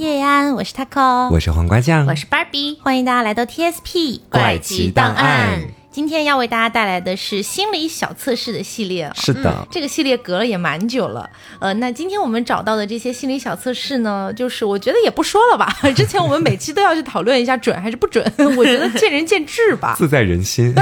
叶安，我是 Taco，我是黄瓜酱，我是 Barbie，，欢迎大家来到 TSP 怪奇档案。今天要为大家带来的是心理小测试的系列。是的，这个系列隔了也蛮久了。呃，那今天我们找到的这些心理小测试呢，就是我觉得也不说了吧。之前我们每期都要去讨论一下准还是不准，我觉得见仁见智吧，自在人心。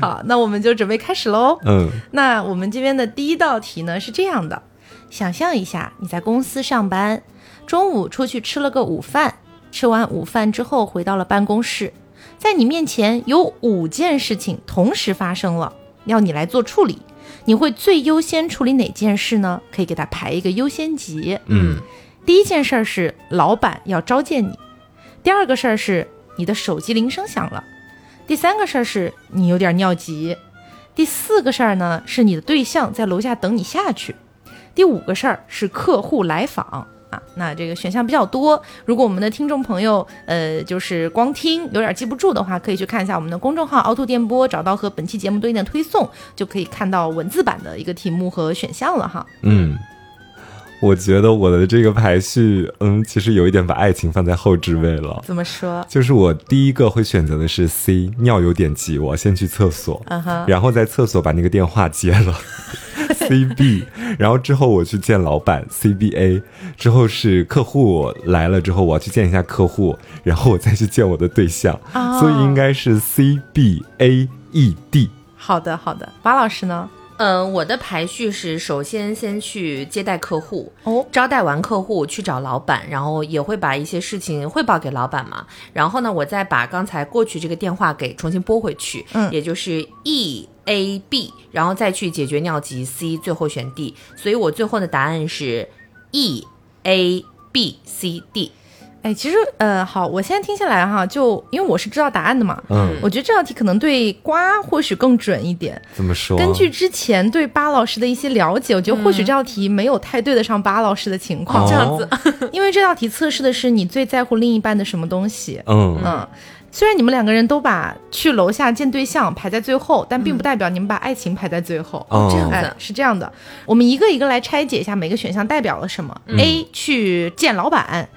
好，那我们就准备开始喽。嗯，那我们这边的第一道题呢是这样的：想象一下你在公司上班，中午出去吃了个午饭，吃完午饭之后回到了办公室。在你面前有五件事情同时发生了，要你来做处理，你会最优先处理哪件事呢？可以给他排一个优先级。嗯，第一件事儿是老板要召见你，第二个事儿是你的手机铃声响了，第三个事儿是你有点尿急，第四个事儿呢是你的对象在楼下等你下去，第五个事儿是客户来访。啊，那这个选项比较多。如果我们的听众朋友，呃，就是光听有点记不住的话，可以去看一下我们的公众号“凹凸电波”，找到和本期节目对应的推送，就可以看到文字版的一个题目和选项了哈。嗯，我觉得我的这个排序，嗯，其实有一点把爱情放在后置位了。怎么说？就是我第一个会选择的是 C，尿有点急，我先去厕所，然后在厕所把那个电话接了。C B，然后之后我去见老板 C B A，之后是客户来了之后我要去见一下客户，然后我再去见我的对象，所以应该是 C B A E D。好的，好的，马老师呢？嗯，我的排序是首先先去接待客户，哦，招待完客户去找老板，然后也会把一些事情汇报给老板嘛。然后呢，我再把刚才过去这个电话给重新拨回去，嗯，也就是 E A B，然后再去解决尿急 C，最后选 D。所以我最后的答案是 E A B C D。哎，其实呃，好，我现在听下来哈，就因为我是知道答案的嘛，嗯，我觉得这道题可能对瓜或许更准一点。怎么说？根据之前对巴老师的一些了解，我觉得或许这道题没有太对得上巴老师的情况。这样子，因为这道题测试的是你最在乎另一半的什么东西。嗯嗯，虽然你们两个人都把去楼下见对象排在最后，但并不代表你们把爱情排在最后。哦这样的哎，是这样的，我们一个一个来拆解一下每个选项代表了什么。A 去见老板，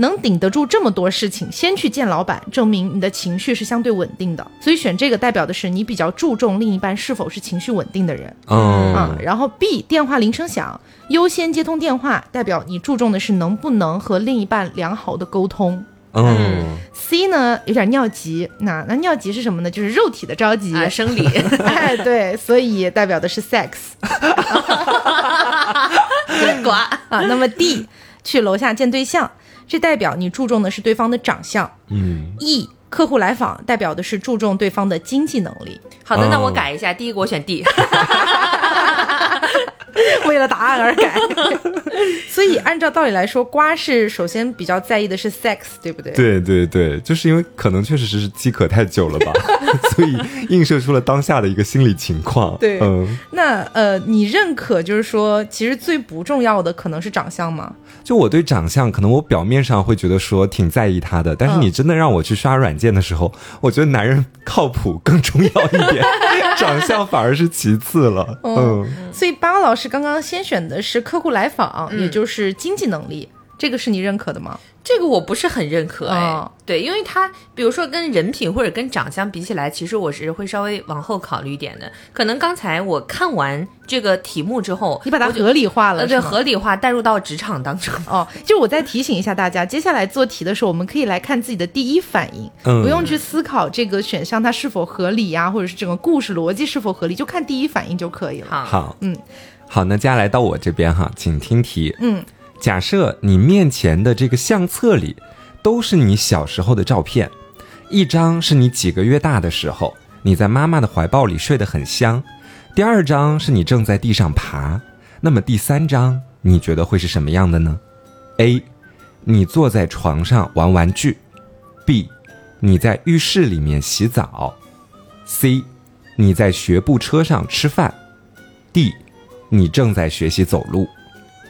能顶得住这么多事情，先去见老板，证明你的情绪是相对稳定的。所以选这个代表的是你比较注重另一半是否是情绪稳定的人。嗯嗯，然后 B 电话铃声响，优先接通电话，代表你注重的是能不能和另一半良好的沟通。嗯 C 呢有点尿急，那那尿急是什么呢？就是肉体的着急。啊，生理。哎，对，所以代表的是 sex 瓜。啊。那么 D 去楼下见对象，这代表你注重的是对方的长相。嗯 E 客户来访，代表的是注重对方的经济能力。好的，那我哦改一下，第一个我选 D。为了答案而改，所以按照道理来说，瓜是首先比较在意的是 sex，对不对？对对对，就是因为可能确实是饥渴太久了吧，所以映射出了当下的一个心理情况。对嗯，那呃，你认可就是说，其实最不重要的可能是长相吗？就我对长相，可能我表面上会觉得说挺在意他的，但是嗯你真的让我去刷软件的时候，我觉得男人靠谱更重要一点，长相反而是其次了。哦嗯，所以巴老师刚刚先选的是客户来访，也就是经济能力，这个是你认可的吗？这个我不是很认可哎，哦对，因为他比如说跟人品或者跟长相比起来，其实我是会稍微往后考虑一点的。可能刚才我看完这个题目之后，你把它合理化了，呃对合理化带入到职场当中。哦，就是我再提醒一下大家，接下来做题的时候，我们可以来看自己的第一反应，嗯不用去思考这个选项它是否合理呀、或者是整个故事逻辑是否合理，就看第一反应就可以了。好，嗯，好，那接下来到我这边哈，请听题。嗯，假设你面前的这个相册里都是你小时候的照片，一张是你几个月大的时候，你在妈妈的怀抱里睡得很香；第二张是你正在地上爬，那么第三张你觉得会是什么样的呢？A，你坐在床上玩玩具；B，你在浴室里面洗澡；C，你在学步车上吃饭；D，你正在学习走路。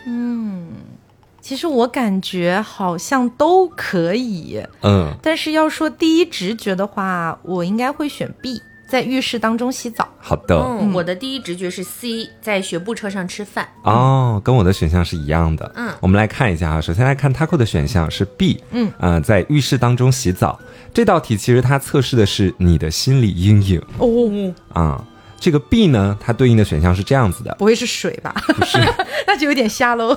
嗯其实我感觉好像都可以，嗯，但是要说第一直觉的话，我应该会选 B，在浴室当中洗澡。好的，嗯，我的第一直觉是 C，在学步车上吃饭。哦，跟我的选项是一样的。嗯我们来看一下啊，首先来看 Taco 的选项是 B，嗯，呃，在浴室当中洗澡。这道题其实它测试的是你的心理阴影哦，啊、这个 B 呢，它对应的选项是这样子的，不会是水吧？不是，那就有点瞎喽。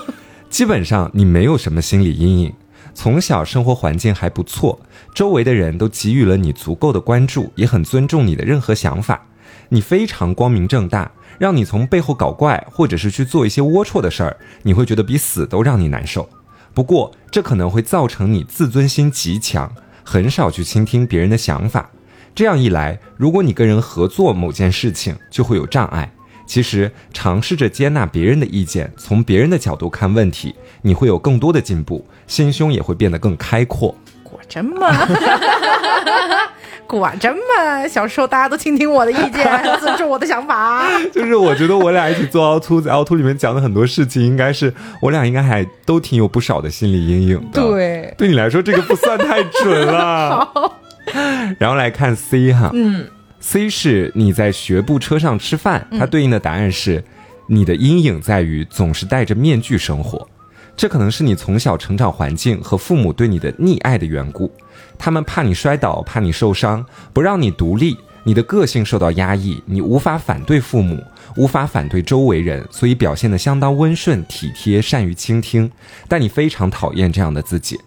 基本上你没有什么心理阴影，从小生活环境还不错，周围的人都给予了你足够的关注，也很尊重你的任何想法。你非常光明正大，让你从背后搞怪，或者是去做一些龌龊的事儿，你会觉得比死都让你难受。不过，这可能会造成你自尊心极强，很少去倾听别人的想法。这样一来，如果你跟人合作某件事情，就会有障碍。其实，尝试着接纳别人的意见，从别人的角度看问题，你会有更多的进步，心胸也会变得更开阔。果真吗？果真吗？小时候大家都倾听我的意见，尊重我的想法。就是我觉得我俩一起做凹凸，在凹凸里面讲的很多事情，应该是我俩应该还都挺有不少的心理阴影的。，对，对你来说这个不算太准了。然后来看 C 哈，嗯，C 是你在学步车上吃饭，它对应的答案是你的阴影在于总是戴着面具生活。这可能是你从小成长环境和父母对你的溺爱的缘故，他们怕你摔倒，怕你受伤，不让你独立，你的个性受到压抑，你无法反对父母，无法反对周围人，所以表现得相当温顺、体贴，善于倾听。但你非常讨厌这样的自己。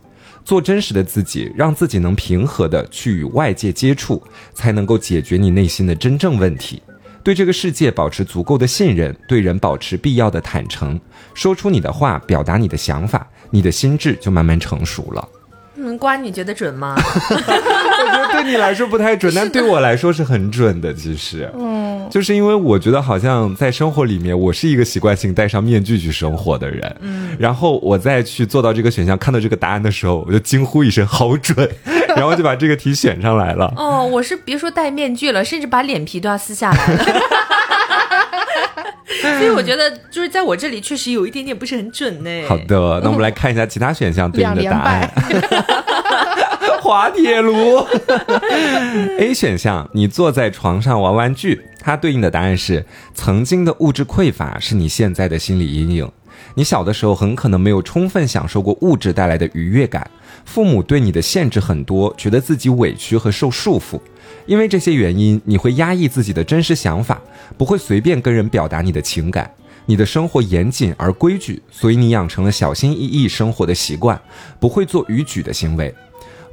做真实的自己，让自己能平和的去与外界接触，才能够解决你内心的真正问题。对这个世界保持足够的信任，对人保持必要的坦诚，说出你的话，表达你的想法，你的心智就慢慢成熟了。嗯，瓜，你觉得准吗？我觉得对你来说不太准，但对我来说是很准的。其实，嗯，就是因为我觉得好像在生活里面，我是一个习惯性戴上面具去生活的人。嗯，然后我再去做到这个选项，看到这个答案的时候，我就惊呼一声“好准”，然后就把这个题选上来了。哦，我是别说戴面具了，甚至把脸皮都要撕下来了。所以我觉得，就是在我这里确实有一点点不是很准呢。好的，那我们来看一下其他选项对应的答案。滑铁卢。A 选项，你坐在床上玩玩具，它对应的答案是曾经的物质匮乏是你现在的心理阴影。你小的时候很可能没有充分享受过物质带来的愉悦感，父母对你的限制很多，觉得自己委屈和受束缚。因为这些原因，你会压抑自己的真实想法，不会随便跟人表达你的情感。你的生活严谨而规矩，所以你养成了小心翼翼生活的习惯，不会做逾矩的行为。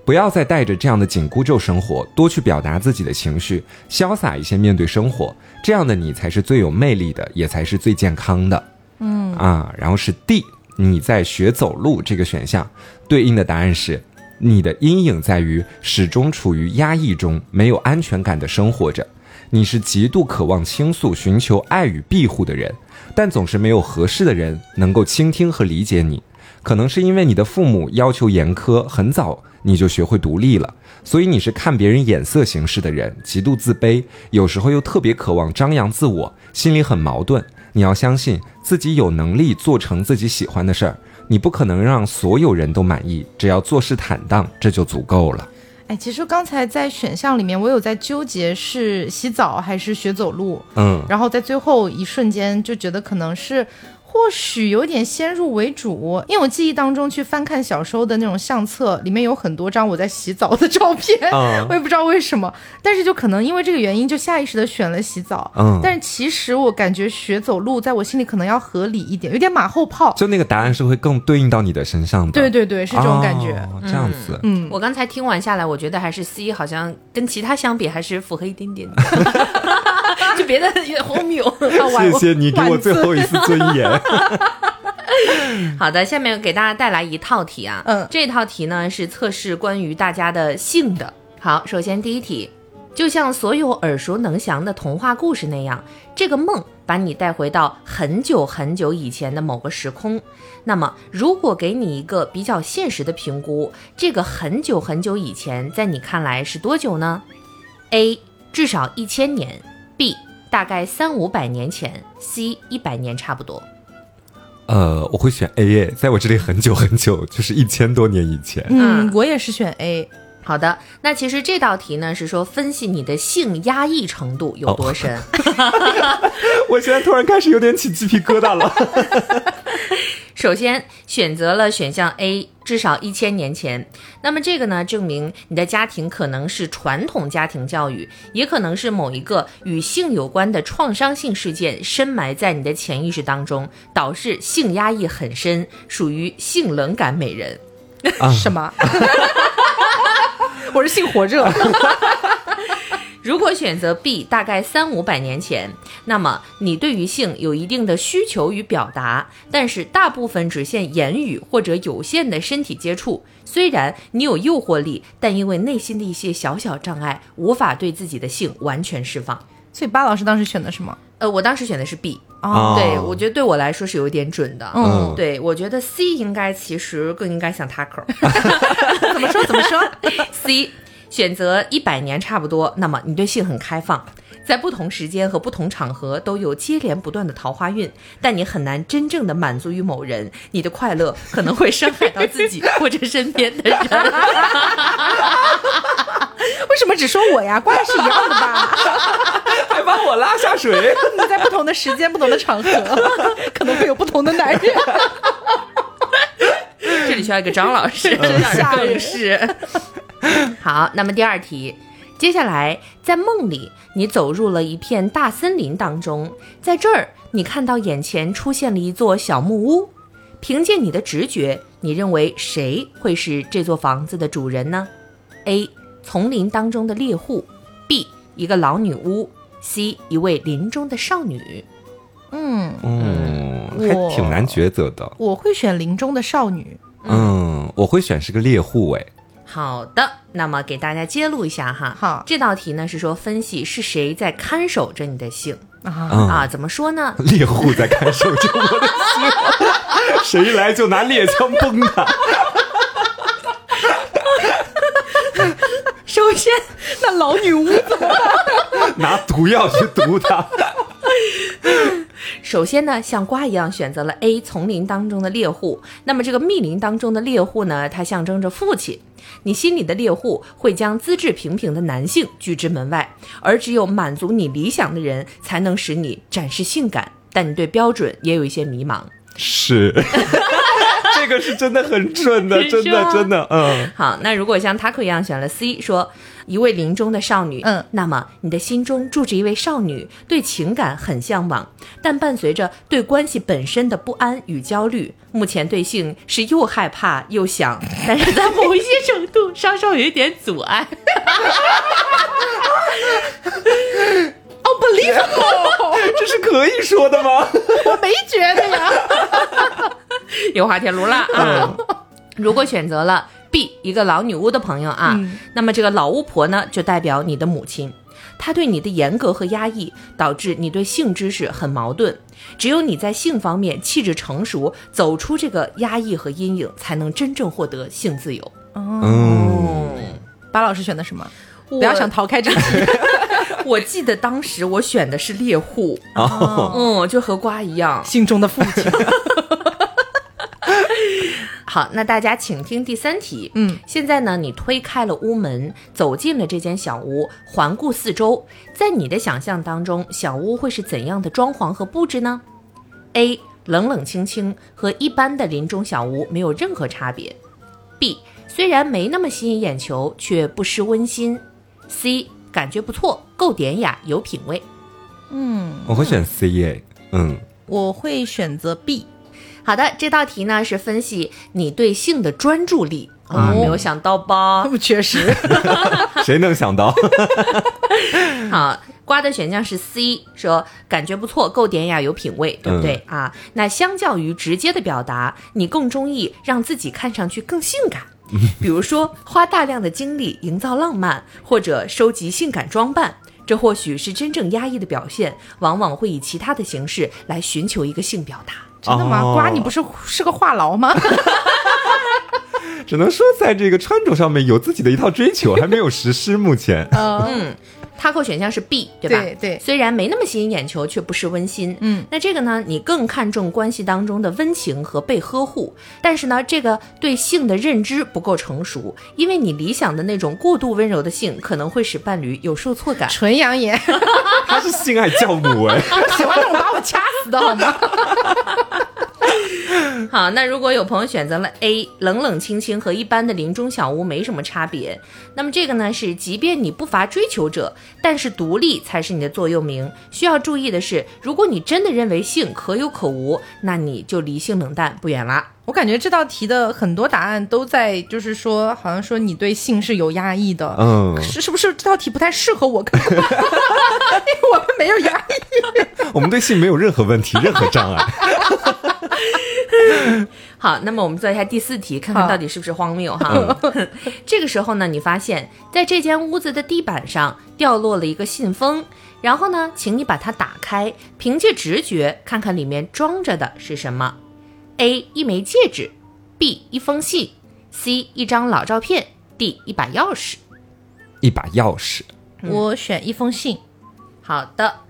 不要再带着这样的紧箍咒生活，多去表达自己的情绪，潇洒一些面对生活，这样的你才是最有魅力的，也才是最健康的。嗯啊，然后是 D，你在学走路这个选项，对应的答案是你的阴影在于始终处于压抑中，没有安全感的生活着。你是极度渴望倾诉、寻求爱与庇护的人，但总是没有合适的人能够倾听和理解你。可能是因为你的父母要求严苛，很早你就学会独立了，所以你是看别人眼色行事的人，极度自卑，有时候又特别渴望张扬自我，心里很矛盾。你要相信自己有能力做成自己喜欢的事儿，你不可能让所有人都满意，只要做事坦荡，这就足够了。哎，其实刚才在选项里面，我有在纠结是洗澡还是学走路，嗯，然后在最后一瞬间就觉得可能是。或许有点先入为主，因为我记忆当中去翻看小时候的那种相册，里面有很多张我在洗澡的照片，嗯 我也不知道为什么，但是就可能因为这个原因，就下意识的选了洗澡。嗯但是其实我感觉学走路在我心里可能要合理一点，有点马后炮。就那个答案是会更对应到你的身上的。对对对，是这种感觉。哦这样子。嗯，我刚才听完下来，我觉得还是 C 好像跟其他相比还是符合一点点的，就别的有点荒谬。谢谢你给我最后一次尊严。好的，下面给大家带来一套题啊，嗯这套题呢是测试关于大家的性的。好，首先第一题，就像所有耳熟能详的童话故事那样，这个梦把你带回到很久很久以前的某个时空。那么，如果给你一个比较现实的评估，这个很久很久以前，在你看来是多久呢？A. 至少一千年，B. 大概三五百年前，C. 一百年差不多。呃，我会选 A 耶，在我这里很久很久，就是一千多年以前。嗯，我也是选 A。好的，那其实这道题呢是说分析你的性压抑程度有多深。我现在突然开始有点起鸡皮疙瘩了。首先选择了选项 A，至少一千年前。那么这个呢，证明你的家庭可能是传统家庭教育，也可能是某一个与性有关的创伤性事件深埋在你的潜意识当中，导致性压抑很深，属于性冷感美人。什么？我是性火热。如果选择 B，大概三五百年前，那么你对于性有一定的需求与表达，但是大部分只限言语或者有限的身体接触。虽然你有诱惑力，但因为内心的一些小小障碍，无法对自己的性完全释放。所以巴老师当时选的什么？呃，我当时选的是 B，哦对我觉得对我来说是有一点准的。嗯对我觉得 C 应该其实更应该像 Taco。怎么说？怎么说？C 选择一百年差不多，那么你对性很开放，在不同时间和不同场合都有接连不断的桃花运，但你很难真正的满足于某人，你的快乐可能会伤害到自己或者身边的人。为什么只说我呀？瓜是一样的吧？还把我拉下水。你在不同的时间、不同的场合，可能会有不同的男人。这里需要一个张老师，真吓人是。好，那么第二题，接下来在梦里，你走入了一片大森林当中，在这儿，你看到眼前出现了一座小木屋。凭借你的直觉，你认为谁会是这座房子的主人呢？A. 丛林当中的猎户，B. 一个老女巫，C. 一位林中的少女。嗯，嗯，还挺难抉择的。我会选林中的少女。嗯，我会选是个猎户哎。好的，那么给大家揭露一下哈。好这道题呢是说分析是谁在看守着你的性、啊，嗯，啊？怎么说呢？猎户在看守着我的心，谁来就拿猎枪崩他。首先，那老女巫怎么办？拿毒药去毒他。首先呢，像瓜一样选择了 A 丛林当中的猎户。那么这个密林当中的猎户呢，它象征着父亲。你心里的猎户会将资质平平的男性拒之门外，而只有满足你理想的人，才能使你展示性感。但你对标准也有一些迷茫。是，这个是真的很准的，真的真的，嗯。好，那如果像 Taco 一样选了 C，说一位林中的少女，嗯那么你的心中住着一位少女，对情感很向往，但伴随着对关系本身的不安与焦虑，目前对性是又害怕又想，但是在某一些程度稍稍有一点阻碍。哦，believable，这是可以说的吗？我没觉得呀。有滑铁卢了啊！如果选择了 B 一个老女巫的朋友啊，嗯那么这个老巫婆呢，就代表你的母亲。她对你的严格和压抑，导致你对性知识很矛盾。只有你在性方面气质成熟，走出这个压抑和阴影，才能真正获得性自由。哦，巴老师选的什么？不不要想逃开这题。我记得当时我选的是猎户，哦，嗯，就和瓜一样。心中的父亲。好，那大家请听第三题。嗯，现在呢，你推开了屋门，走进了这间小屋，环顾四周，在你的想象当中，小屋会是怎样的装潢和布置呢？A. 冷冷清清，和一般的林中小屋没有任何差别。B. 虽然没那么吸引眼球，却不失温馨。C. 感觉不错，够典雅，有品味。嗯，我会选 C 耶。嗯，我会选择 B。好的，这道题呢是分析你对性的专注力啊，嗯没有想到吧？确实。谁能想到？好，瓜的选项是 C，说感觉不错，够典雅，有品味，对不对、啊？那相较于直接的表达，你更中意让自己看上去更性感。比如说，花大量的精力营造浪漫，或者收集性感装扮，这或许是真正压抑的表现，往往会以其他的形式来寻求一个性表达。真的吗？哦瓜，你不是是个话痨吗？只能说在这个穿着上面有自己的一套追求，还没有实施。目前，嗯，他扣选项是 B，对吧？对对虽然没那么吸引眼球，却不失温馨。嗯，那这个呢，你更看重关系当中的温情和被呵护，但是呢，这个对性的认知不够成熟，因为你理想的那种过度温柔的性，可能会使伴侣有受挫感。纯养眼，他是性爱教母哎，喜欢那种把我掐死的好吗？好，那如果有朋友选择了 A，冷冷清清和一般的林中小屋没什么差别，那么这个呢是，即便你不乏追求者，但是独立才是你的座右铭。需要注意的是，如果你真的认为性可有可无，那你就离性冷淡不远啦。我感觉这道题的很多答案都在，就是说，好像说你对性是有压抑的。嗯，是是不是这道题不太适合我？我们没有压抑。我们对性没有任何问题，任何障碍。好，那么我们做一下第四题，看看到底是不是荒谬哈。这个时候呢，你发现在这间屋子的地板上掉落了一个信封，然后呢，请你把它打开，凭借直觉看看里面装着的是什么：A 一枚戒指，B 一封信，C 一张老照片，D 一把钥匙。一把钥匙，我选一封信。好的，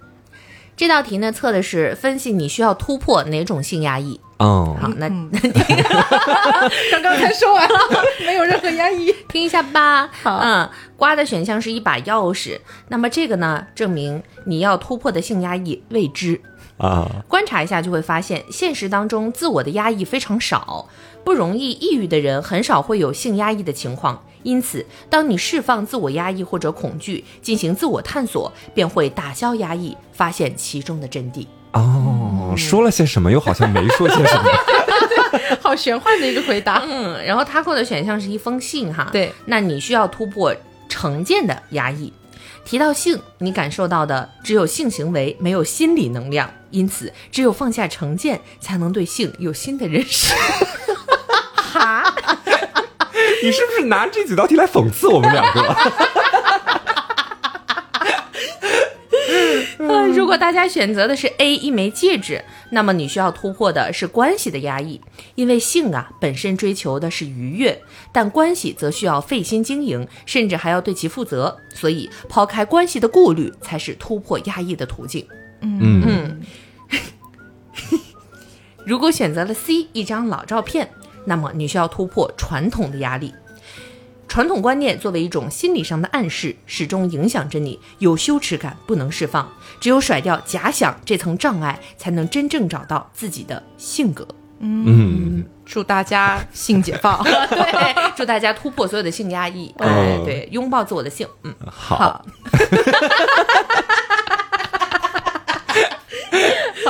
这道题呢测的是分析你需要突破哪种性压抑。哦，好，那 刚刚才说完了，没有任何压抑。听一下吧。好嗯，刮的选项是一把钥匙，那么这个呢，证明你要突破的性压抑未知。啊，观察一下就会发现，现实当中自我的压抑非常少，不容易抑郁的人很少会有性压抑的情况。因此，当你释放自我压抑或者恐惧，进行自我探索，便会打消压抑，发现其中的真谛。哦，说了些什么，又好像没说些什么。好玄幻的一个回答。嗯，然后他扣的选项是一封信哈。对，那你需要突破成见的压抑。提到性，你感受到的只有性行为，没有心理能量，因此只有放下成见，才能对性有新的认识。哈，你是不是拿这几道题来讽刺我们两个？呃如果大家选择的是 A 一枚戒指，那么你需要突破的是关系的压抑，因为性啊本身追求的是愉悦，但关系则需要费心经营，甚至还要对其负责，所以抛开关系的顾虑才是突破压抑的途径。嗯嗯，如果选择了 C 一张老照片，那么你需要突破传统的压力。传统观念作为一种心理上的暗示，始终影响着你，有羞耻感不能释放。只有甩掉假想这层障碍，才能真正找到自己的性格。嗯，祝大家性解放。对，祝大家突破所有的性压抑，哦哎，对，拥抱自我的性。嗯，好，好，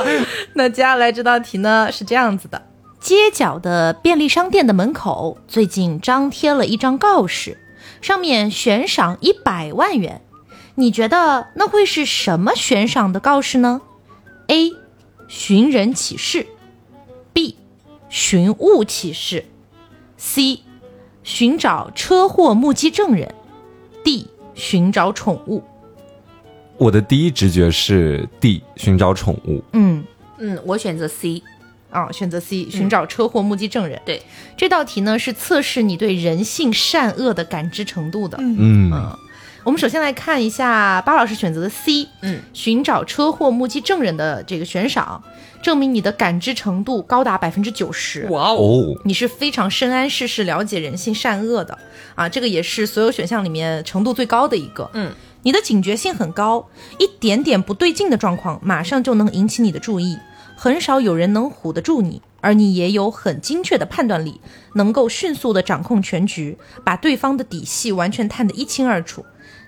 那接下来这道题呢是这样子的：街角的便利商店的门口最近张贴了一张告示，上面悬赏一百万元。你觉得那会是什么悬赏的告示呢？A. 寻人启事，B. 寻物启事，C. 寻找车祸目击证人，D. 寻找宠物。我的第一直觉是 D，寻找宠物。嗯，嗯，我选择 C。啊，选择 C，寻找车祸目击证人。对，这道题呢是测试你对人性善恶的感知程度的。嗯，我们首先来看一下巴老师选择的 C，嗯，寻找车祸目击证人的这个悬赏，证明你的感知程度高达百分之九十。哇哦，哦，你是非常深谙世事、了解人性善恶的。啊，这个也是所有选项里面程度最高的一个。嗯，你的警觉性很高，一点点不对劲的状况，马上就能引起你的注意，很少有人能唬得住你，而你也有很精确的判断力，能够迅速的掌控全局，把对方的底细完全探得一清二楚。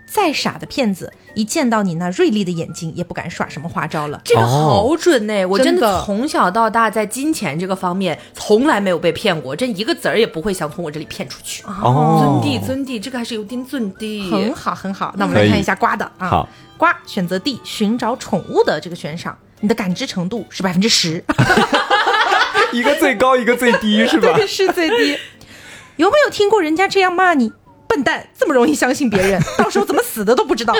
再傻的骗子，一见到你那锐利的眼睛，也不敢耍什么花招了。这个哦好准呢、我真的从小到大在金钱这个方面从来没有被骗过，真一个子儿也不会想从我这里骗出去。哦尊弟尊弟，这个还是有点尊弟。很好，很好。那我们来看一下瓜的啊。好，瓜选择 D，寻找宠物的这个悬赏，你的感知程度是百分之十，一个最高，一个最低，是吧？是最低。有没有听过人家这样骂你？笨蛋，这么容易相信别人，到时候怎么死的都不知道。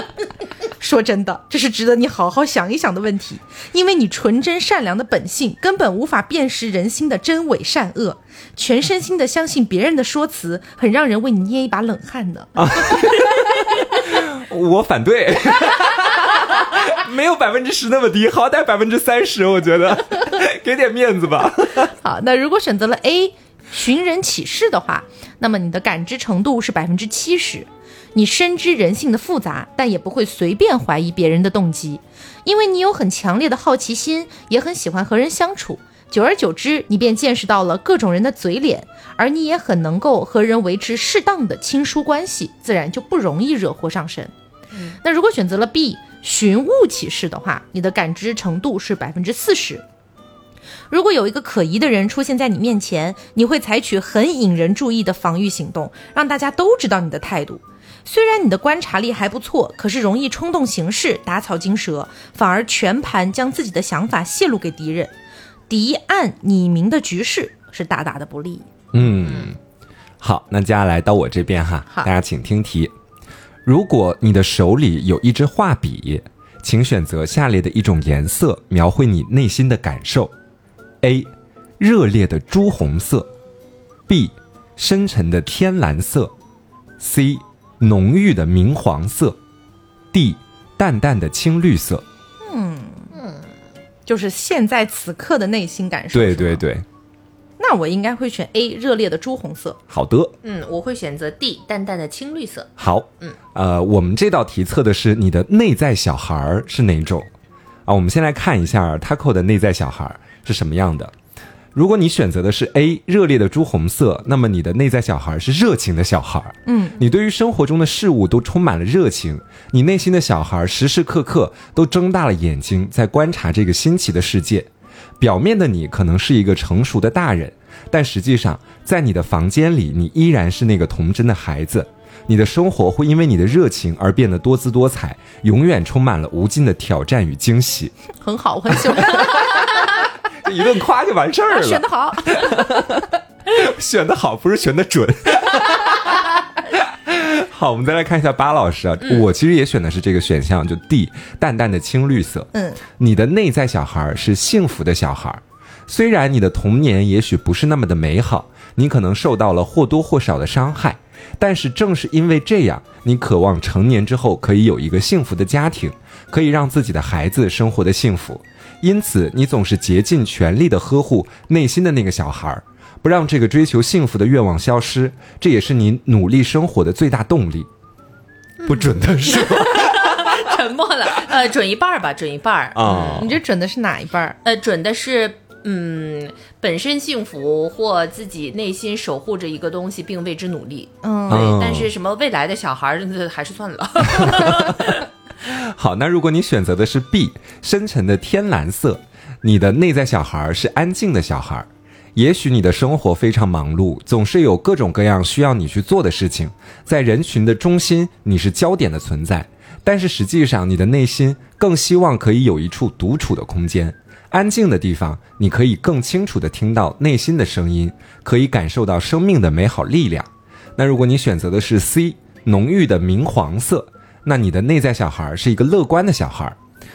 说真的，这是值得你好好想一想的问题，因为你纯真善良的本性根本无法辨识人心的真伪善恶，全身心的相信别人的说辞，很让人为你捏一把冷汗呢。我反对，没有百分之十那么低，好歹百分之三十，我觉得 给点面子吧。好，那如果选择了 A 寻人启事的话，那么你的感知程度是百分之七十。你深知人性的复杂，但也不会随便怀疑别人的动机，因为你有很强烈的好奇心，也很喜欢和人相处。久而久之，你便见识到了各种人的嘴脸，而你也很能够和人维持适当的亲疏关系，自然就不容易惹祸上身。那如果选择了 B 寻物启事的话，你的感知程度是百分之四十。如果有一个可疑的人出现在你面前，你会采取很引人注意的防御行动，让大家都知道你的态度。虽然你的观察力还不错，可是容易冲动行事，打草惊蛇，反而全盘将自己的想法泄露给敌人。敌暗你明的局势是大大的不利。嗯，好，那接下来到我这边哈，大家请听题。如果你的手里有一支画笔，请选择下列的一种颜色描绘你内心的感受：A. 热烈的朱红色；B. 深沉的天蓝色；C. 浓郁的明黄色；D. 淡淡的青绿色。嗯嗯就是现在此刻的内心感受。对对，对，那我应该会选 A 热烈的朱红色。好的。嗯，我会选择 D 淡淡的青绿色。好，嗯，呃，我们这道题测的是你的内在小孩儿是哪种啊？我们先来看一下 Taco 的内在小孩是什么样的。如果你选择的是 A 热烈的朱红色，那么你的内在小孩是热情的小孩。嗯，你对于生活中的事物都充满了热情，你内心的小孩时时刻刻都睁大了眼睛在观察这个新奇的世界。表面的你可能是一个成熟的大人，但实际上在你的房间里，你依然是那个童真的孩子。你的生活会因为你的热情而变得多姿多彩，永远充满了无尽的挑战与惊喜。很好，我很喜欢，这 一顿夸就完事儿了，选的好。选的好不是选的准。好，我们再来看一下巴老师啊，我其实也选的是这个选项，就 D 淡淡的青绿色。嗯，你的内在小孩是幸福的小孩，虽然你的童年也许不是那么的美好，你可能受到了或多或少的伤害，但是正是因为这样，你渴望成年之后可以有一个幸福的家庭，可以让自己的孩子生活的幸福，因此你总是竭尽全力的呵护内心的那个小孩儿，不让这个追求幸福的愿望消失，这也是你努力生活的最大动力。不准的是吧？沉默了，呃，准一半儿吧，准一半儿。啊你这准的是哪一半儿？呃，准的是，嗯，本身幸福或自己内心守护着一个东西，并为之努力。嗯对，哦但是什么未来的小孩儿，这还是算了。好，那如果你选择的是 B 深沉的天蓝色，你的内在小孩是安静的小孩。也许你的生活非常忙碌，总是有各种各样需要你去做的事情，在人群的中心，你是焦点的存在。但是实际上，你的内心更希望可以有一处独处的空间，安静的地方，你可以更清楚地听到内心的声音，可以感受到生命的美好力量。那如果你选择的是 C 浓郁的明黄色，那你的内在小孩是一个乐观的小孩，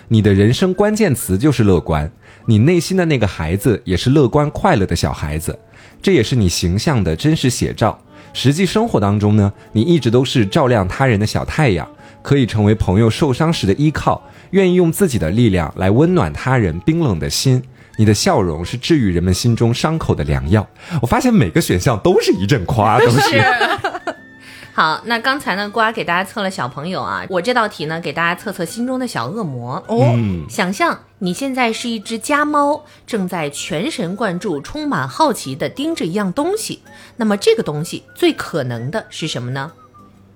你的人生关键词就是乐观，你内心的那个孩子也是乐观快乐的小孩子，这也是你形象的真实写照。实际生活当中呢，你一直都是照亮他人的小太阳，可以成为朋友受伤时的依靠，愿意用自己的力量来温暖他人冰冷的心。你的笑容是治愈人们心中伤口的良药。我发现每个选项都是一阵夸，都是。好，那刚才呢，瓜给大家测了小朋友啊，我这道题呢，给大家测测心中的小恶魔。哦，嗯，想象你现在是一只家猫，正在全神贯注、充满好奇地盯着一样东西。那么这个东西最可能的是什么呢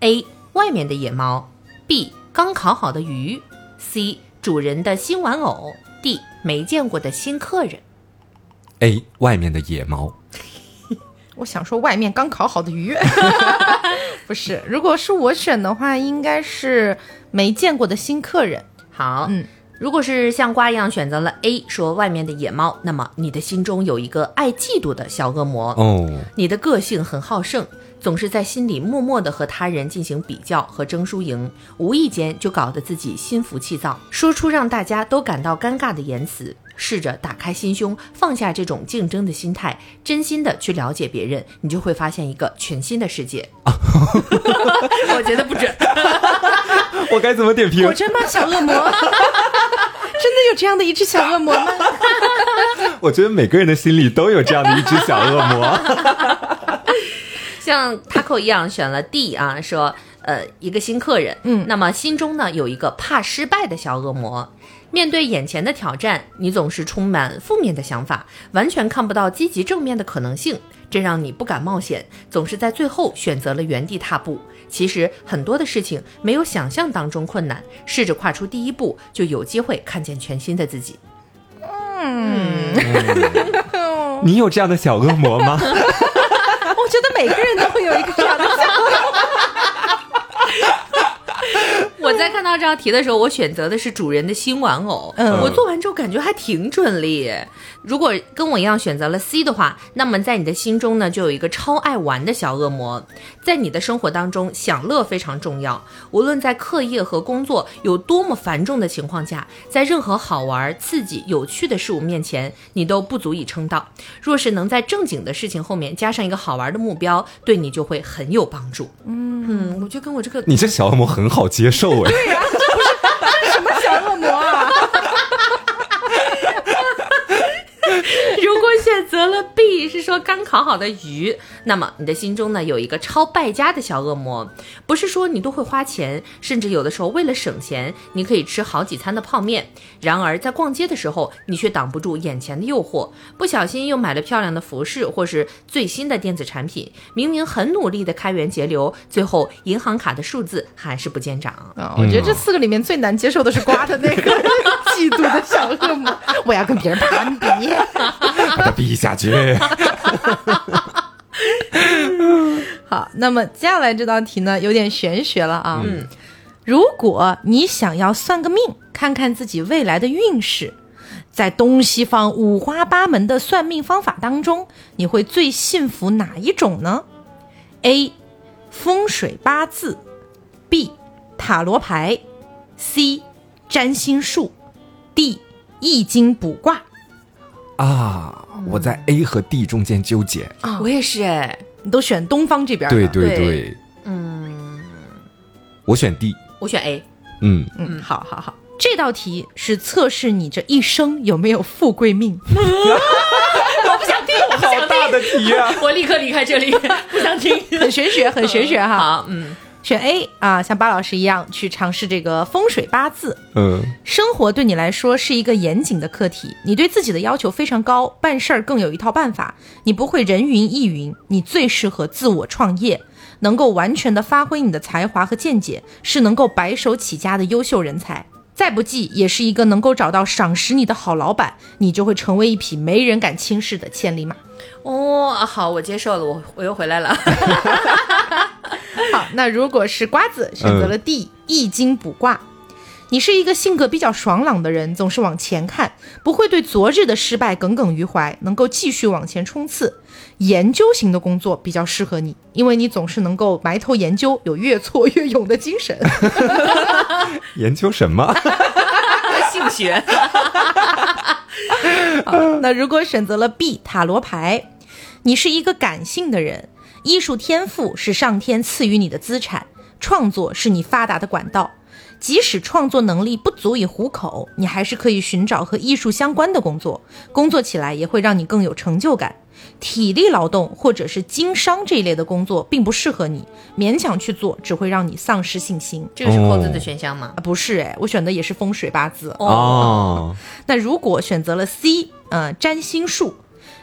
？A. 外面的野猫，B. 刚烤好的鱼，C. 主人的新玩偶，D. 没见过的新客人。A 外面的野猫，我想说外面刚烤好的鱼，不是。如果是我选的话，应该是没见过的新客人。好，嗯，如果是像瓜一样选择了 A，说外面的野猫，那么你的心中有一个爱嫉妒的小恶魔。哦，你的个性很好胜，总是在心里默默地和他人进行比较和争输赢，无意间就搞得自己心浮气躁，说出让大家都感到尴尬的言辞。试着打开心胸，放下这种竞争的心态，真心的去了解别人，你就会发现一个全新的世界。我觉得不准。我该怎么点评果？真吗？小恶魔，真的有这样的一只小恶魔吗？我觉得每个人的心里都有这样的一只小恶魔。像 Taco 一样选了 D 啊，说呃一个新客人，嗯那么心中呢有一个怕失败的小恶魔。面对眼前的挑战，你总是充满负面的想法，完全看不到积极正面的可能性，这让你不敢冒险，总是在最后选择了原地踏步。其实很多的事情没有想象当中困难，试着跨出第一步，就有机会看见全新的自己。嗯 你有这样的小恶魔吗？我觉得每个人都会有一个这样的想法。我在看到这道题的时候，我选择的是主人的新玩偶。嗯我做完之后感觉还挺准哩。如果跟我一样选择了 C 的话，那么在你的心中呢，就有一个超爱玩的小恶魔。在你的生活当中，享乐非常重要。无论在课业和工作有多么繁重的情况下，在任何好玩、刺激、有趣的事物面前，你都不足以称道。若是能在正经的事情后面加上一个好玩的目标，对你就会很有帮助。嗯我觉得跟我这个你这小恶魔很好接受对啊么小恶魔啊？如果选择了 B，是说刚烤好的鱼，那么你的心中呢有一个超败家的小恶魔，不是说你都会花钱，甚至有的时候为了省钱，你可以吃好几餐的泡面。然而在逛街的时候，你却挡不住眼前的诱惑，不小心又买了漂亮的服饰或是最新的电子产品。明明很努力的开源节流，最后银行卡的数字还是不见涨。啊，我觉得这四个里面最难接受的是瓜的那个 嫉妒的小恶魔，我要跟别人攀比。把他逼下去。好，那么接下来这道题呢，有点玄学了啊。嗯，如果你想要算个命，看看自己未来的运势，在东西方五花八门的算命方法当中，你会最信服哪一种呢？A. 风水八字，B. 塔罗牌，C. 占星术，D. 易经卜卦。啊，我在 A 和 D 中间纠结。啊我也是哎，你都选东方这边的对对对对，嗯，我选 D。我选 A。嗯，嗯，好好好，这道题是测试你这一生有没有富贵命。我不想听，我不想好大的题啊！我立刻离开这里，不想听。很玄学，很玄学哈。好，嗯，选 A 啊，像巴老师一样去尝试这个风水八字。嗯，生活对你来说是一个严谨的课题，你对自己的要求非常高，办事儿更有一套办法。你不会人云亦云，你最适合自我创业，能够完全的发挥你的才华和见解，是能够白手起家的优秀人才。再不济，也是一个能够找到赏识你的好老板，你就会成为一匹没人敢轻视的千里马。哦，好，我接受了，我我又回来了。好，那如果是瓜子选择了 D，、易经卜卦。你是一个性格比较爽朗的人，总是往前看，不会对昨日的失败耿耿于怀，能够继续往前冲刺。研究型的工作比较适合你，因为你总是能够埋头研究，有越挫越勇的精神。研究什么？性学，好那如果选择了 B 塔罗牌，你是一个感性的人，艺术天赋是上天赐予你的资产，创作是你发达的管道。即使创作能力不足以糊口，你还是可以寻找和艺术相关的工作，工作起来也会让你更有成就感。体力劳动或者是经商这一类的工作并不适合你，勉强去做只会让你丧失信心。这个是扣子的选项吗啊，？不是哎，我选的也是风水八字。哦，那如果选择了 C，呃，占星术，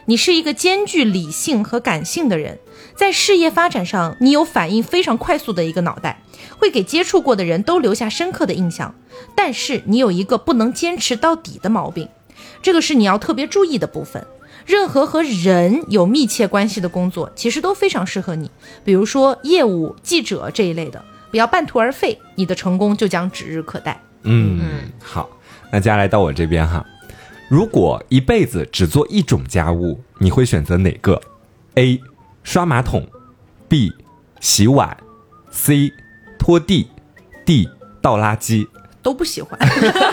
你是一个兼具理性和感性的人，在事业发展上，你有反应非常快速的一个脑袋，会给接触过的人都留下深刻的印象。但是你有一个不能坚持到底的毛病，这个是你要特别注意的部分。任何和人有密切关系的工作，其实都非常适合你，比如说业务、记者这一类的，不要半途而废，你的成功就将指日可待。嗯，好，那接下来到我这边哈。如果一辈子只做一种家务，你会选择哪个？A. 刷马桶，B. 洗碗，C. 拖地，D. 倒垃圾。都不喜欢。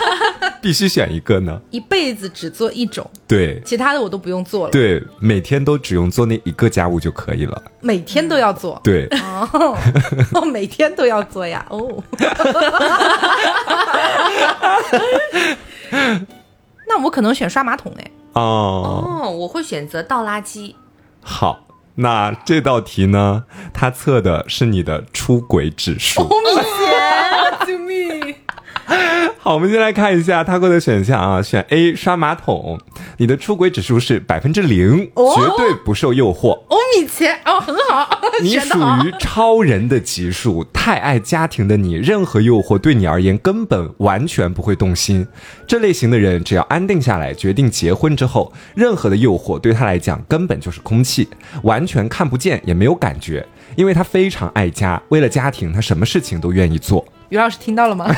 必须选一个呢？一辈子只做一种，对其他的我都不用做了，对，每天都只用做那一个家务就可以了。每天都要做。对，哦，哦，每天都要做呀。哦，那我可能选刷马桶哎。哦，哦，我会选择倒垃圾。好，那这道题呢，它测的是你的出轨指数。好，我们先来看一下他过的选项啊，选 A 刷马桶，你的出轨指数是百分之零，哦绝对不受诱惑。欧米茄哦，很好，你属于超人的级数，太爱家庭的你，任何诱惑对你而言根本完全不会动心。这类型的人，只要安定下来，决定结婚之后，任何的诱惑对他来讲根本就是空气，完全看不见也没有感觉，因为他非常爱家，为了家庭，他什么事情都愿意做。于老师听到了吗？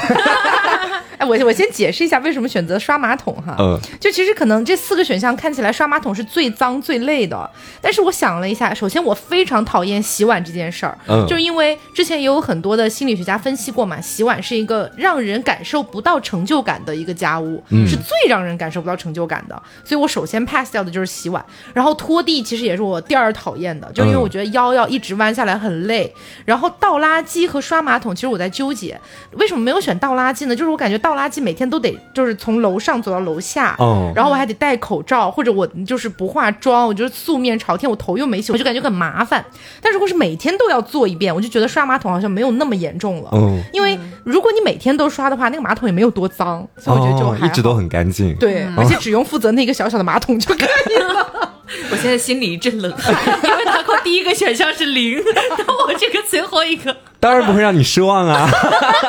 哎，我我先解释一下为什么选择刷马桶哈。嗯就其实可能这四个选项看起来刷马桶是最脏最累的，但是我想了一下，首先我非常讨厌洗碗这件事儿，嗯就因为之前也有很多的心理学家分析过嘛，洗碗是一个让人感受不到成就感的一个家务，嗯是最让人感受不到成就感的，所以我首先 pass 掉的就是洗碗，然后拖地其实也是我第二讨厌的，就因为嗯我觉得腰要一直弯下来很累，然后倒垃圾和刷马桶，其实我在纠结，为什么没有选倒垃圾呢？就是我感觉倒垃圾每天都得就是从楼上走到楼下，哦然后我还得戴口罩，或者我就是不化妆，我就是素面朝天，我头又没洗，我就感觉很麻烦。但如果是每天都要做一遍，我就觉得刷马桶好像没有那么严重了。嗯，因为如果你每天都刷的话，那个马桶也没有多脏，所以我觉得就哦、一直都很干净。对，而且只用负责那个小小的马桶就可以了。我现在心里一阵冷汗，因为他给我第一个选项是零，那我这个最后一个，当然不会让你失望啊！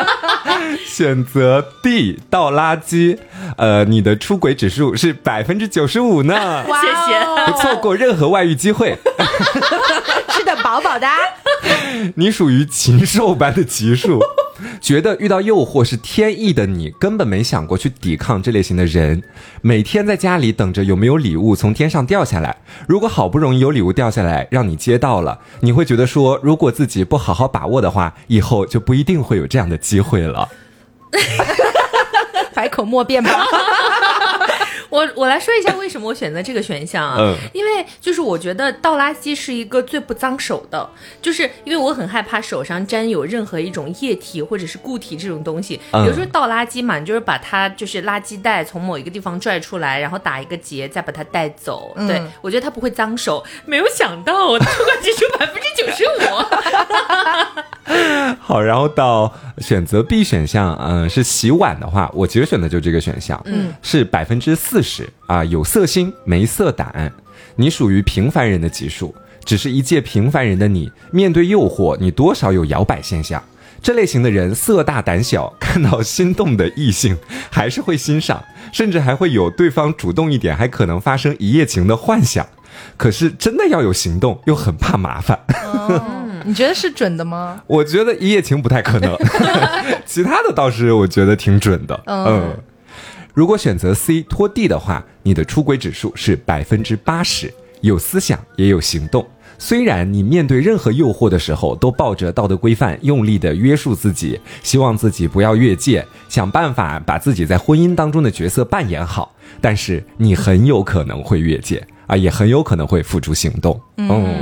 选择 D 倒垃圾，呃，你的出轨指数是百分之九十五呢，谢谢。不错过任何外遇机会。吃的饱饱的。你属于禽兽般的级数，觉得遇到诱惑是天意的你，根本没想过去抵抗这类型的人。每天在家里等着有没有礼物从天上掉下来，如果好不容易有礼物掉下来让你接到了，你会觉得说，如果自己不好好把握的话，以后就不一定会有这样的机会了。百口莫辩吧。我我来说一下为什么我选择这个选项啊？嗯因为就是我觉得倒垃圾是一个最不脏手的，就是因为我很害怕手上沾有任何一种液体或者是固体这种东西。嗯比如说倒垃圾嘛，你就是把它就是垃圾袋从某一个地方拽出来，然后打一个结，再把它带走。嗯对我觉得它不会脏手。没有想到我的出轨指数百分之九十五。好，然后到选择 B 选项，嗯、是洗碗的话，我其实选的就这个选项，嗯，是百分之四十啊，有色心没色胆，你属于平凡人的级数，只是一介平凡人的你，面对诱惑，你多少有摇摆现象。这类型的人色大胆小，看到心动的异性还是会欣赏，甚至还会有对方主动一点，还可能发生一夜情的幻想。可是真的要有行动，又很怕麻烦。你觉得是准的吗？我觉得一夜情不太可能，其他的倒是我觉得挺准的。嗯嗯，如果选择 C 拖地的话，你的出轨指数是百分之八十，有思想也有行动。虽然你面对任何诱惑的时候都抱着道德规范，用力的约束自己，希望自己不要越界，想办法把自己在婚姻当中的角色扮演好，但是你很有可能会越界啊，也很有可能会付诸行动。嗯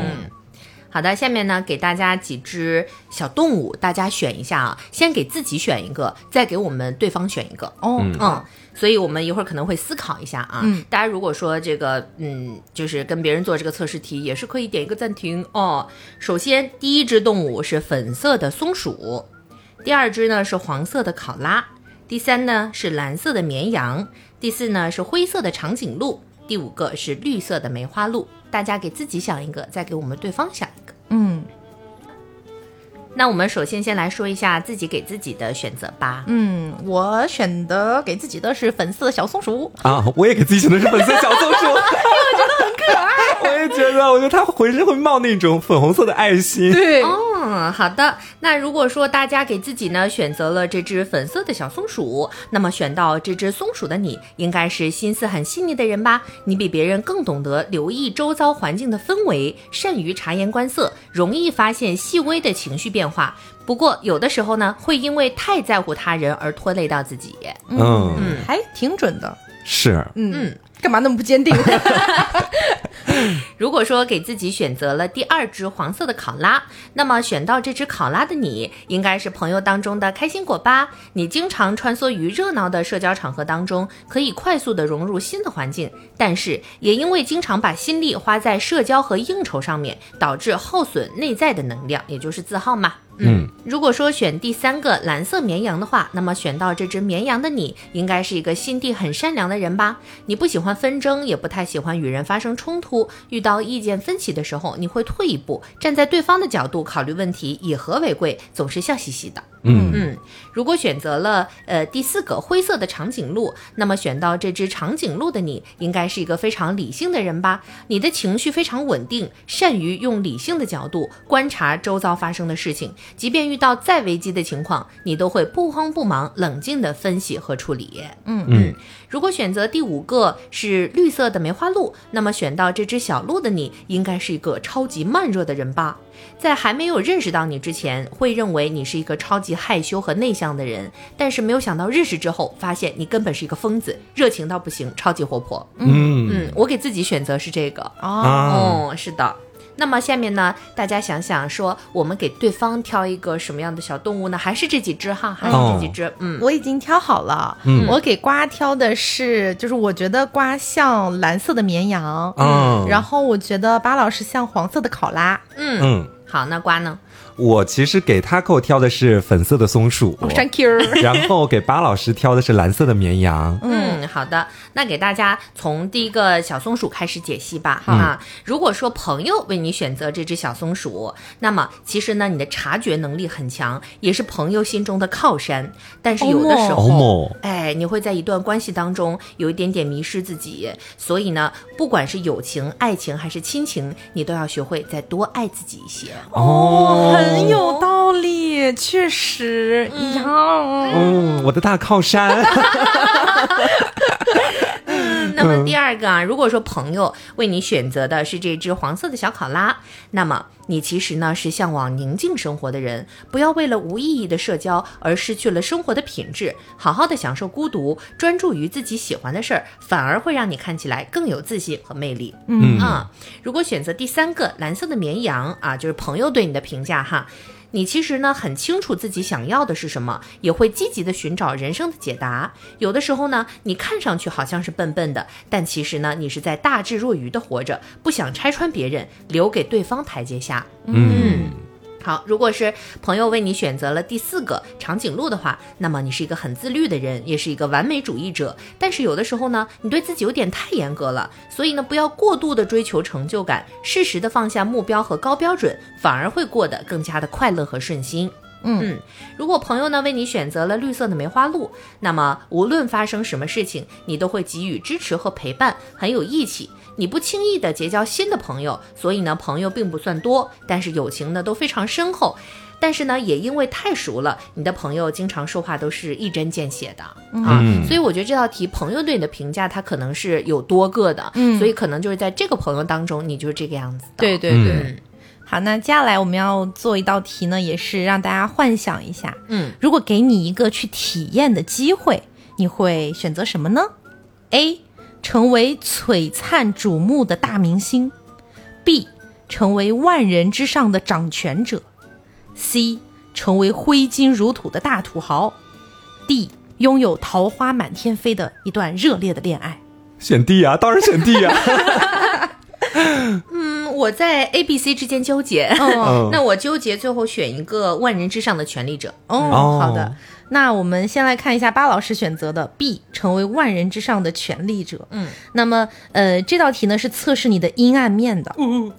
好的，下面呢给大家几只小动物，大家选一下啊。先给自己选一个，再给我们对方选一个。哦，嗯，所以我们一会儿可能会思考一下啊。嗯，大家如果说这个，嗯，就是跟别人做这个测试题，也是可以点一个暂停哦。首先，第一只动物是粉色的松鼠，第二只呢是黄色的考拉，第三呢是蓝色的绵羊，第四呢是灰色的长颈鹿，第五个是绿色的梅花鹿。大家给自己想一个，再给我们对方想那我们首先先来说一下自己给自己的选择吧。嗯，我选的给自己的是粉色小松鼠。啊，我也给自己选的是粉色小松鼠，因 为我觉得很可爱。我也觉得，我觉得它浑身会冒那种粉红色的爱心。对，哦，嗯，好的。那如果说大家给自己呢选择了这只粉色的小松鼠，那么选到这只松鼠的你，应该是心思很细腻的人吧？你比别人更懂得留意周遭环境的氛围，善于察言观色，容易发现细微的情绪变化。不过有的时候呢，会因为太在乎他人而拖累到自己。嗯，嗯还挺准的。是，嗯嗯，干嘛那么不坚定？如果说给自己选择了第二只黄色的考拉，那么选到这只考拉的你，应该是朋友当中的开心果吧？你经常穿梭于热闹的社交场合当中，可以快速的融入新的环境，但是也因为经常把心力花在社交和应酬上面，导致耗损内在的能量，也就是自耗嘛。嗯，如果说选第三个蓝色绵羊的话，那么选到这只绵羊的你，应该是一个心地很善良的人吧？你不喜欢纷争，也不太喜欢与人发生冲突。遇到意见分歧的时候，你会退一步，站在对方的角度考虑问题，以和为贵，总是笑嘻嘻的。嗯嗯，如果选择了呃第四个灰色的长颈鹿，那么选到这只长颈鹿的你，应该是一个非常理性的人吧？你的情绪非常稳定，善于用理性的角度观察周遭发生的事情，即便遇到再危机的情况，你都会不慌不忙，冷静的分析和处理。嗯嗯，如果选择第五个是绿色的梅花鹿，那么选到这只小鹿的你，应该是一个超级慢热的人吧？在还没有认识到你之前，会认为你是一个超级害羞和内向的人，但是没有想到认识之后，发现你根本是一个疯子，热情到不行，超级活泼。嗯嗯，我给自己选择是这个。哦，啊，哦，是的。那么下面呢，大家想想说，我们给对方挑一个什么样的小动物呢？还是这几只哈？还是这几只？嗯，我已经挑好了。嗯我给瓜挑的是，就是我觉得瓜像蓝色的绵羊，嗯，然后我觉得巴老师像黄色的考拉。嗯，嗯，好，那瓜呢？我其实给 Taco 挑的是粉色的松鼠，哦 Thank you。然后给巴老师挑的是蓝色的绵羊。嗯，好的，那给大家从第一个小松鼠开始解析吧。好啊，如果说朋友为你选择这只小松鼠，那么其实呢，你的察觉能力很强，也是朋友心中的靠山。但是有的时候，哎，你会在一段关系当中有一点点迷失自己，所以呢，不管是友情、爱情还是亲情，你都要学会再多爱自己一些。哦，很有道理，确实一样。嗯，我的大靠山。那么第二个啊，如果说朋友为你选择的是这只黄色的小考拉，那么你其实呢是向往宁静生活的人，不要为了无意义的社交而失去了生活的品质，好好的享受孤独，专注于自己喜欢的事儿，反而会让你看起来更有自信和魅力。嗯啊，如果选择第三个蓝色的绵羊啊，就是朋友对你的评价哈。你其实呢很清楚自己想要的是什么，也会积极的寻找人生的解答。有的时候呢，你看上去好像是笨笨的，但其实呢，你是在大智若愚的活着，不想拆穿别人，留给对方台阶下。嗯好，如果是朋友为你选择了第四个长颈鹿的话，那么你是一个很自律的人，也是一个完美主义者。但是有的时候呢，你对自己有点太严格了，所以呢，不要过度的追求成就感，适时的放下目标和高标准，反而会过得更加的快乐和顺心。嗯，如果朋友呢为你选择了绿色的梅花鹿，那么无论发生什么事情，你都会给予支持和陪伴，很有义气。你不轻易的结交新的朋友，所以呢，朋友并不算多，但是友情呢都非常深厚。但是呢，也因为太熟了，你的朋友经常说话都是一针见血的、啊，嗯所以我觉得这道题朋友对你的评价，它可能是有多个的，嗯所以可能就是在这个朋友当中，你就是这个样子的。对对对。嗯好，那接下来我们要做一道题呢，也是让大家幻想一下，嗯，如果给你一个去体验的机会，你会选择什么呢？A. 成为璀璨瞩目的大明星；B. 成为万人之上的掌权者；C. 成为挥金如土的大土豪；D. 拥有桃花满天飞的一段热烈的恋爱。选 D 啊，当然选 D 啊。嗯，我在 A、B、C 之间纠结。哦 那我纠结，最后选一个万人之上的权力者。哦，哦好的。那我们先来看一下巴老师选择的 B，成为万人之上的权力者。嗯，那么呃，这道题呢是测试你的阴暗面的。嗯，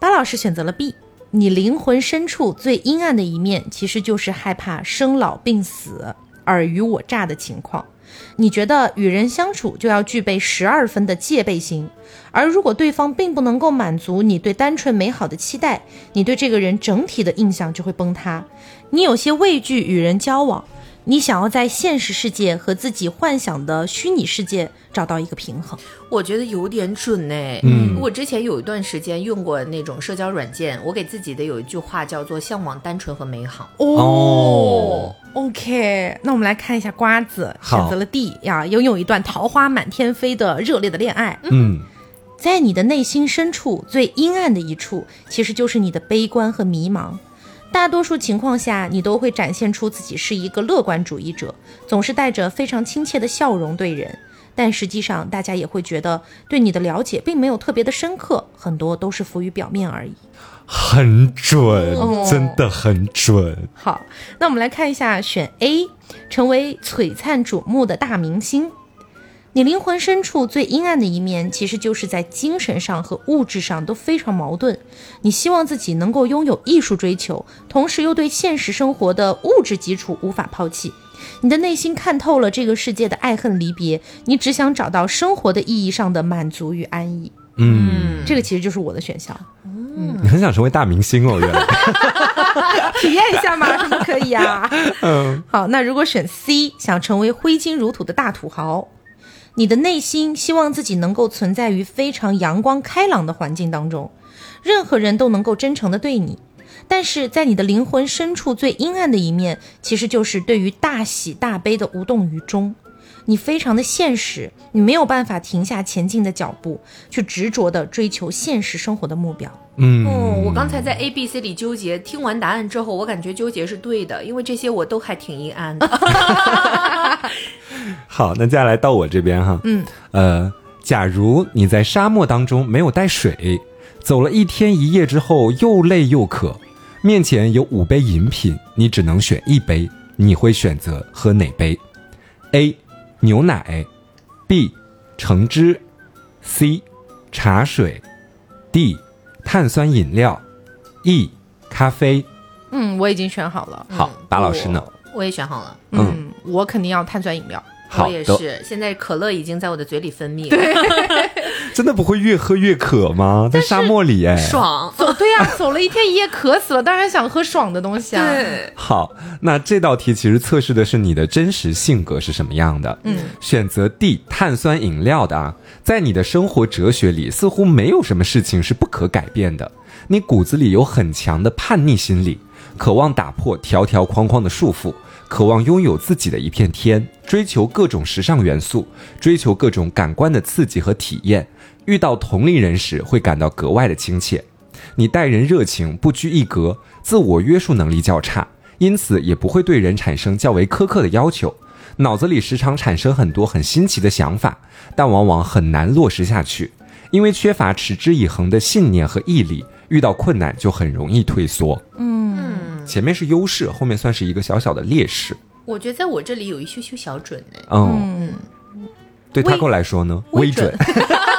巴老师选择了 B，你灵魂深处最阴暗的一面，其实就是害怕生老病死、尔虞我诈的情况。你觉得与人相处就要具备十二分的戒备心，而如果对方并不能够满足你对单纯美好的期待，你对这个人整体的印象就会崩塌。你有些畏惧与人交往，你想要在现实世界和自己幻想的虚拟世界找到一个平衡。我觉得有点准呢。嗯我之前有一段时间用过那种社交软件，我给自己的有一句话叫做“向往单纯和美好哦 OK，那我们来看一下瓜子选择了 D 呀，拥有一段桃花满天飞的热烈的恋爱。嗯，在你的内心深处最阴暗的一处，其实就是你的悲观和迷茫。大多数情况下，你都会展现出自己是一个乐观主义者，总是带着非常亲切的笑容对人。但实际上，大家也会觉得对你的了解并没有特别的深刻，很多都是浮于表面而已。很准，哦真的很准。好，那我们来看一下选 A，成为璀璨瞩目的大明星。你灵魂深处最阴暗的一面，其实就是在精神上和物质上都非常矛盾。你希望自己能够拥有艺术追求，同时又对现实生活的物质基础无法抛弃。你的内心看透了这个世界的爱恨离别，你只想找到生活的意义上的满足与安逸。嗯，这个其实就是我的选项，嗯你很想成为大明星哦，原来。体验一下嘛，什么可以啊？嗯，好，那如果选 C，想成为挥金如土的大土豪，你的内心希望自己能够存在于非常阳光开朗的环境当中，任何人都能够真诚的对你。但是在你的灵魂深处最阴暗的一面，其实就是对于大喜大悲的无动于衷。你非常的现实，你没有办法停下前进的脚步，去执着的追求现实生活的目标。嗯，哦，我刚才在 A、B、C 里纠结，听完答案之后，我感觉纠结是对的，因为这些我都还挺阴暗的。好，那接下来到我这边哈。嗯，呃，假如你在沙漠当中没有带水，走了一天一夜之后又累又渴，面前有五杯饮品，你只能选一杯，你会选择喝哪杯？A. 牛奶，B. 橙汁，C. 茶水，D. 碳酸饮料，E. 咖啡。嗯，我已经选好了。好，巴老师呢？我我也选好了，嗯嗯，我肯定要碳酸饮料。好我也，是。现在可乐已经在我的嘴里分泌了，真的不会越喝越渴吗？在沙漠里，哎，爽。走，对呀、走了一天一夜，渴死了，当然想喝爽的东西啊。，对，好，那这道题其实测试的是你的真实性格是什么样的。嗯，选择 D 碳酸饮料的啊，在你的生活哲学里，似乎没有什么事情是不可改变的。你骨子里有很强的叛逆心理，渴望打破条条框框的束缚，渴望拥有自己的一片天，追求各种时尚元素，追求各种感官的刺激和体验。遇到同龄人时，会感到格外的亲切。你待人热情，不拘一格，自我约束能力较差，因此也不会对人产生较为苛刻的要求。脑子里时常产生很多很新奇的想法，但往往很难落实下去，因为缺乏持之以恒的信念和毅力，遇到困难就很容易退缩。嗯，前面是优势，后面算是一个小小的劣势。我觉得在我这里有一些些小准呢。嗯，嗯，对他够来说呢，微准，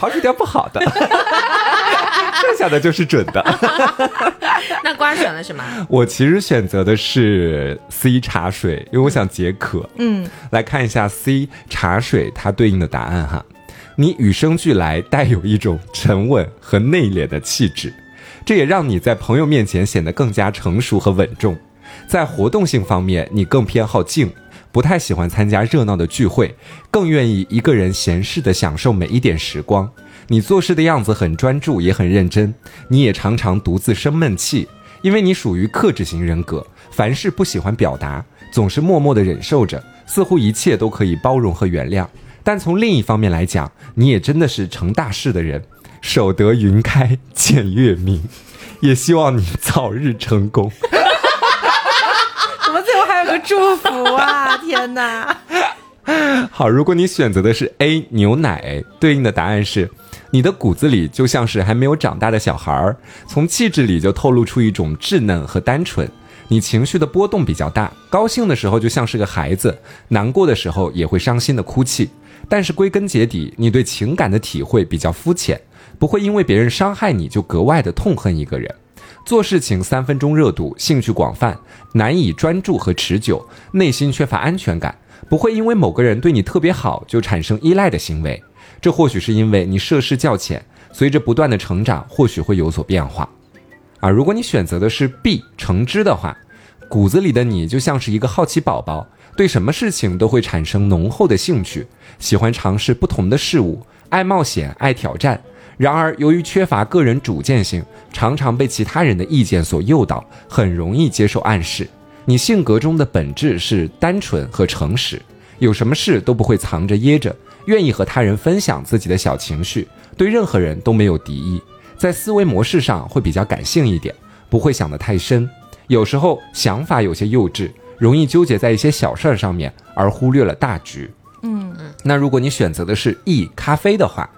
刨除掉不好的，剩下的就是准的。那瓜选了什么？我其实选择的是 C 茶水，因为我想解渴。嗯，来看一下 C 茶水它对应的答案哈。你与生俱来带有一种沉稳和内敛的气质，这也让你在朋友面前显得更加成熟和稳重。在活动性方面，你更偏好静，不太喜欢参加热闹的聚会，更愿意一个人闲适的享受每一点时光。你做事的样子很专注，也很认真。你也常常独自生闷气，因为你属于克制型人格，凡事不喜欢表达，总是默默的忍受着，似乎一切都可以包容和原谅。但从另一方面来讲，你也真的是成大事的人，守得云开见月明，也希望你早日成功。个 祝福啊？天哪！好，如果你选择的是 A 牛奶，对应的答案是，你的骨子里就像是还没有长大的小孩儿，从气质里就透露出一种稚嫩和单纯。你情绪的波动比较大，高兴的时候就像是个孩子，难过的时候也会伤心的哭泣。但是归根结底，你对情感的体会比较肤浅，不会因为别人伤害你就格外的痛恨一个人。做事情三分钟热度，兴趣广泛，难以专注和持久，内心缺乏安全感。不会因为某个人对你特别好就产生依赖的行为。这或许是因为你涉世较浅，随着不断的成长，或许会有所变化。啊，如果你选择的是 B 橙汁的话，骨子里的你就像是一个好奇宝宝，对什么事情都会产生浓厚的兴趣，喜欢尝试不同的事物，爱冒险，爱挑战。然而，由于缺乏个人主见性，常常被其他人的意见所诱导，很容易接受暗示。你性格中的本质是单纯和诚实，有什么事都不会藏着掖着，愿意和他人分享自己的小情绪，对任何人都没有敌意。在思维模式上会比较感性一点，不会想得太深。有时候想法有些幼稚，容易纠结在一些小事儿上面，而忽略了大局。嗯那如果你选择的是 E 咖啡的话，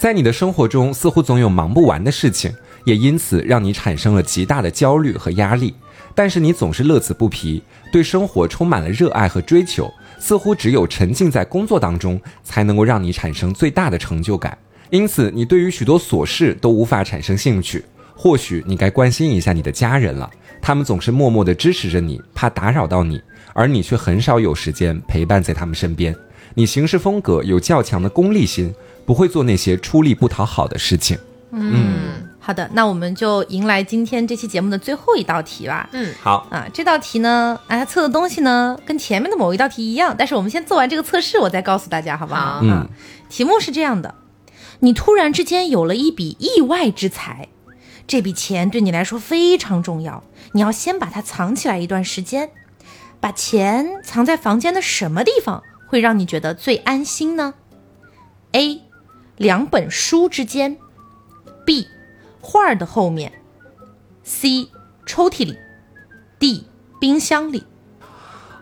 在你的生活中似乎总有忙不完的事情，也因此让你产生了极大的焦虑和压力。但是你总是乐此不疲，对生活充满了热爱和追求，似乎只有沉浸在工作当中，才能够让你产生最大的成就感。因此，你对于许多琐事都无法产生兴趣。或许你该关心一下你的家人了，他们总是默默地支持着你，怕打扰到你，而你却很少有时间陪伴在他们身边。你行事风格有较强的功利心，不会做那些出力不讨好的事情。嗯，好的，那我们就迎来今天这期节目的最后一道题吧。嗯，好，啊，这道题呢，哎，它测的东西呢跟前面的某一道题一样，但是我们先做完这个测试，我再告诉大家，好不好？好嗯啊，题目是这样的：你突然之间有了一笔意外之财，这笔钱对你来说非常重要，你要先把它藏起来一段时间。把钱藏在房间的什么地方会让你觉得最安心呢？A. 两本书之间，B. 画儿的后面，C. 抽屉里，D. 冰箱里。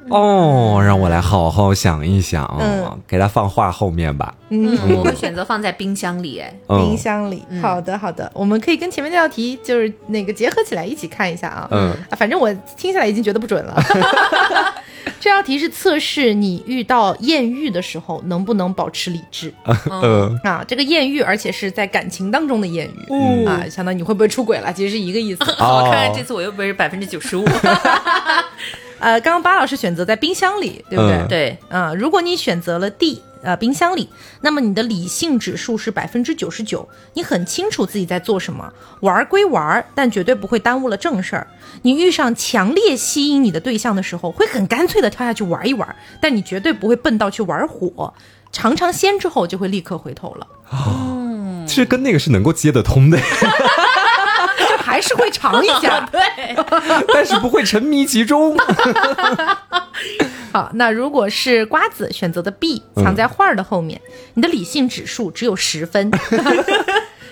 哦，让我来好好想一想，嗯给它放画后面吧。嗯，我会选择放在冰箱里，哎，嗯冰箱里。好的，好的，我们可以跟前面那道题就是那个结合起来一起看一下啊。嗯啊，反正我听下来已经觉得不准了。这道题是测试你遇到艳遇的时候能不能保持理智。嗯，啊。这个艳遇，而且是在感情当中的艳遇、嗯。啊，相当于你会不会出轨了，其实是一个意思。我看看哦这次我又不是百分之九十五，呃，刚刚巴老师选择在冰箱里，对不对？嗯。对，啊、如果你选择了 D，呃，冰箱里，那么你的理性指数是百分之九十九，你很清楚自己在做什么，玩归玩，但绝对不会耽误了正事儿。你遇上强烈吸引你的对象的时候，会很干脆的跳下去玩一玩，但你绝对不会笨到去玩火，尝尝鲜之后就会立刻回头了，哦其实跟那个是能够接得通的，还是会尝一下。对，但是不会沉迷其中。好，那如果是瓜子选择的 B，藏在画儿的后面，你的理性指数只有十分。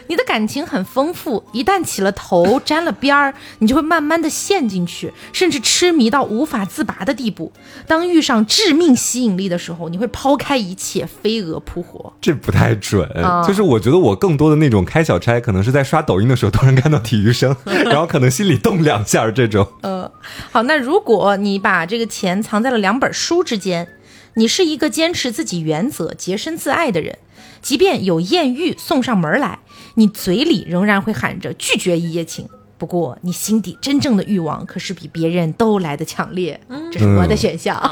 你的感情很丰富，一旦起了头、沾了边儿，你就会慢慢的陷进去，甚至痴迷到无法自拔的地步。当遇上致命吸引力的时候，你会抛开一切，飞蛾扑火。这不太准，啊就是我觉得我更多的那种开小差，可能是在刷抖音的时候突然看到体育生，然后可能心里动两下这种。呃，好，那如果你把这个钱藏在了两本书之间，你是一个坚持自己原则、洁身自爱的人，即便有艳遇送上门来，你嘴里仍然会喊着拒绝一夜情。不过，你心底真正的欲望可是比别人都来的强烈，这是我的选项。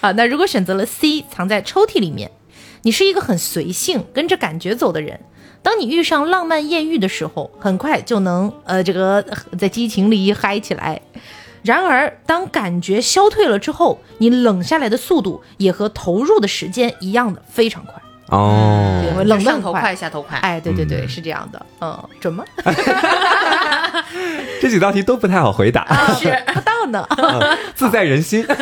好，那如果选择了 C，藏在抽屉里面，你是一个很随性、跟着感觉走的人。当你遇上浪漫艳遇的时候，很快就能呃这个呃在激情里嗨起来。然而，当感觉消退了之后，你冷下来的速度也和投入的时间一样的非常快。哦，对冷得上很快头快，下头快，哎，对对对，是这样的，嗯，准吗？这几道题都不太好回答，是不到呢。自在人心。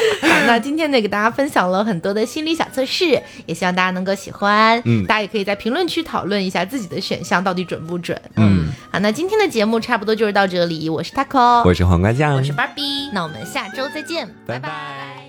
好，那今天呢，给大家分享了很多的心理小测试，也希望大家能够喜欢。嗯大家也可以在评论区讨论一下自己的选项到底准不准。嗯，好，那今天的节目差不多就是到这里，我是 taco，我是黄瓜酱，我是 Barbie。那我们下周再见，拜拜拜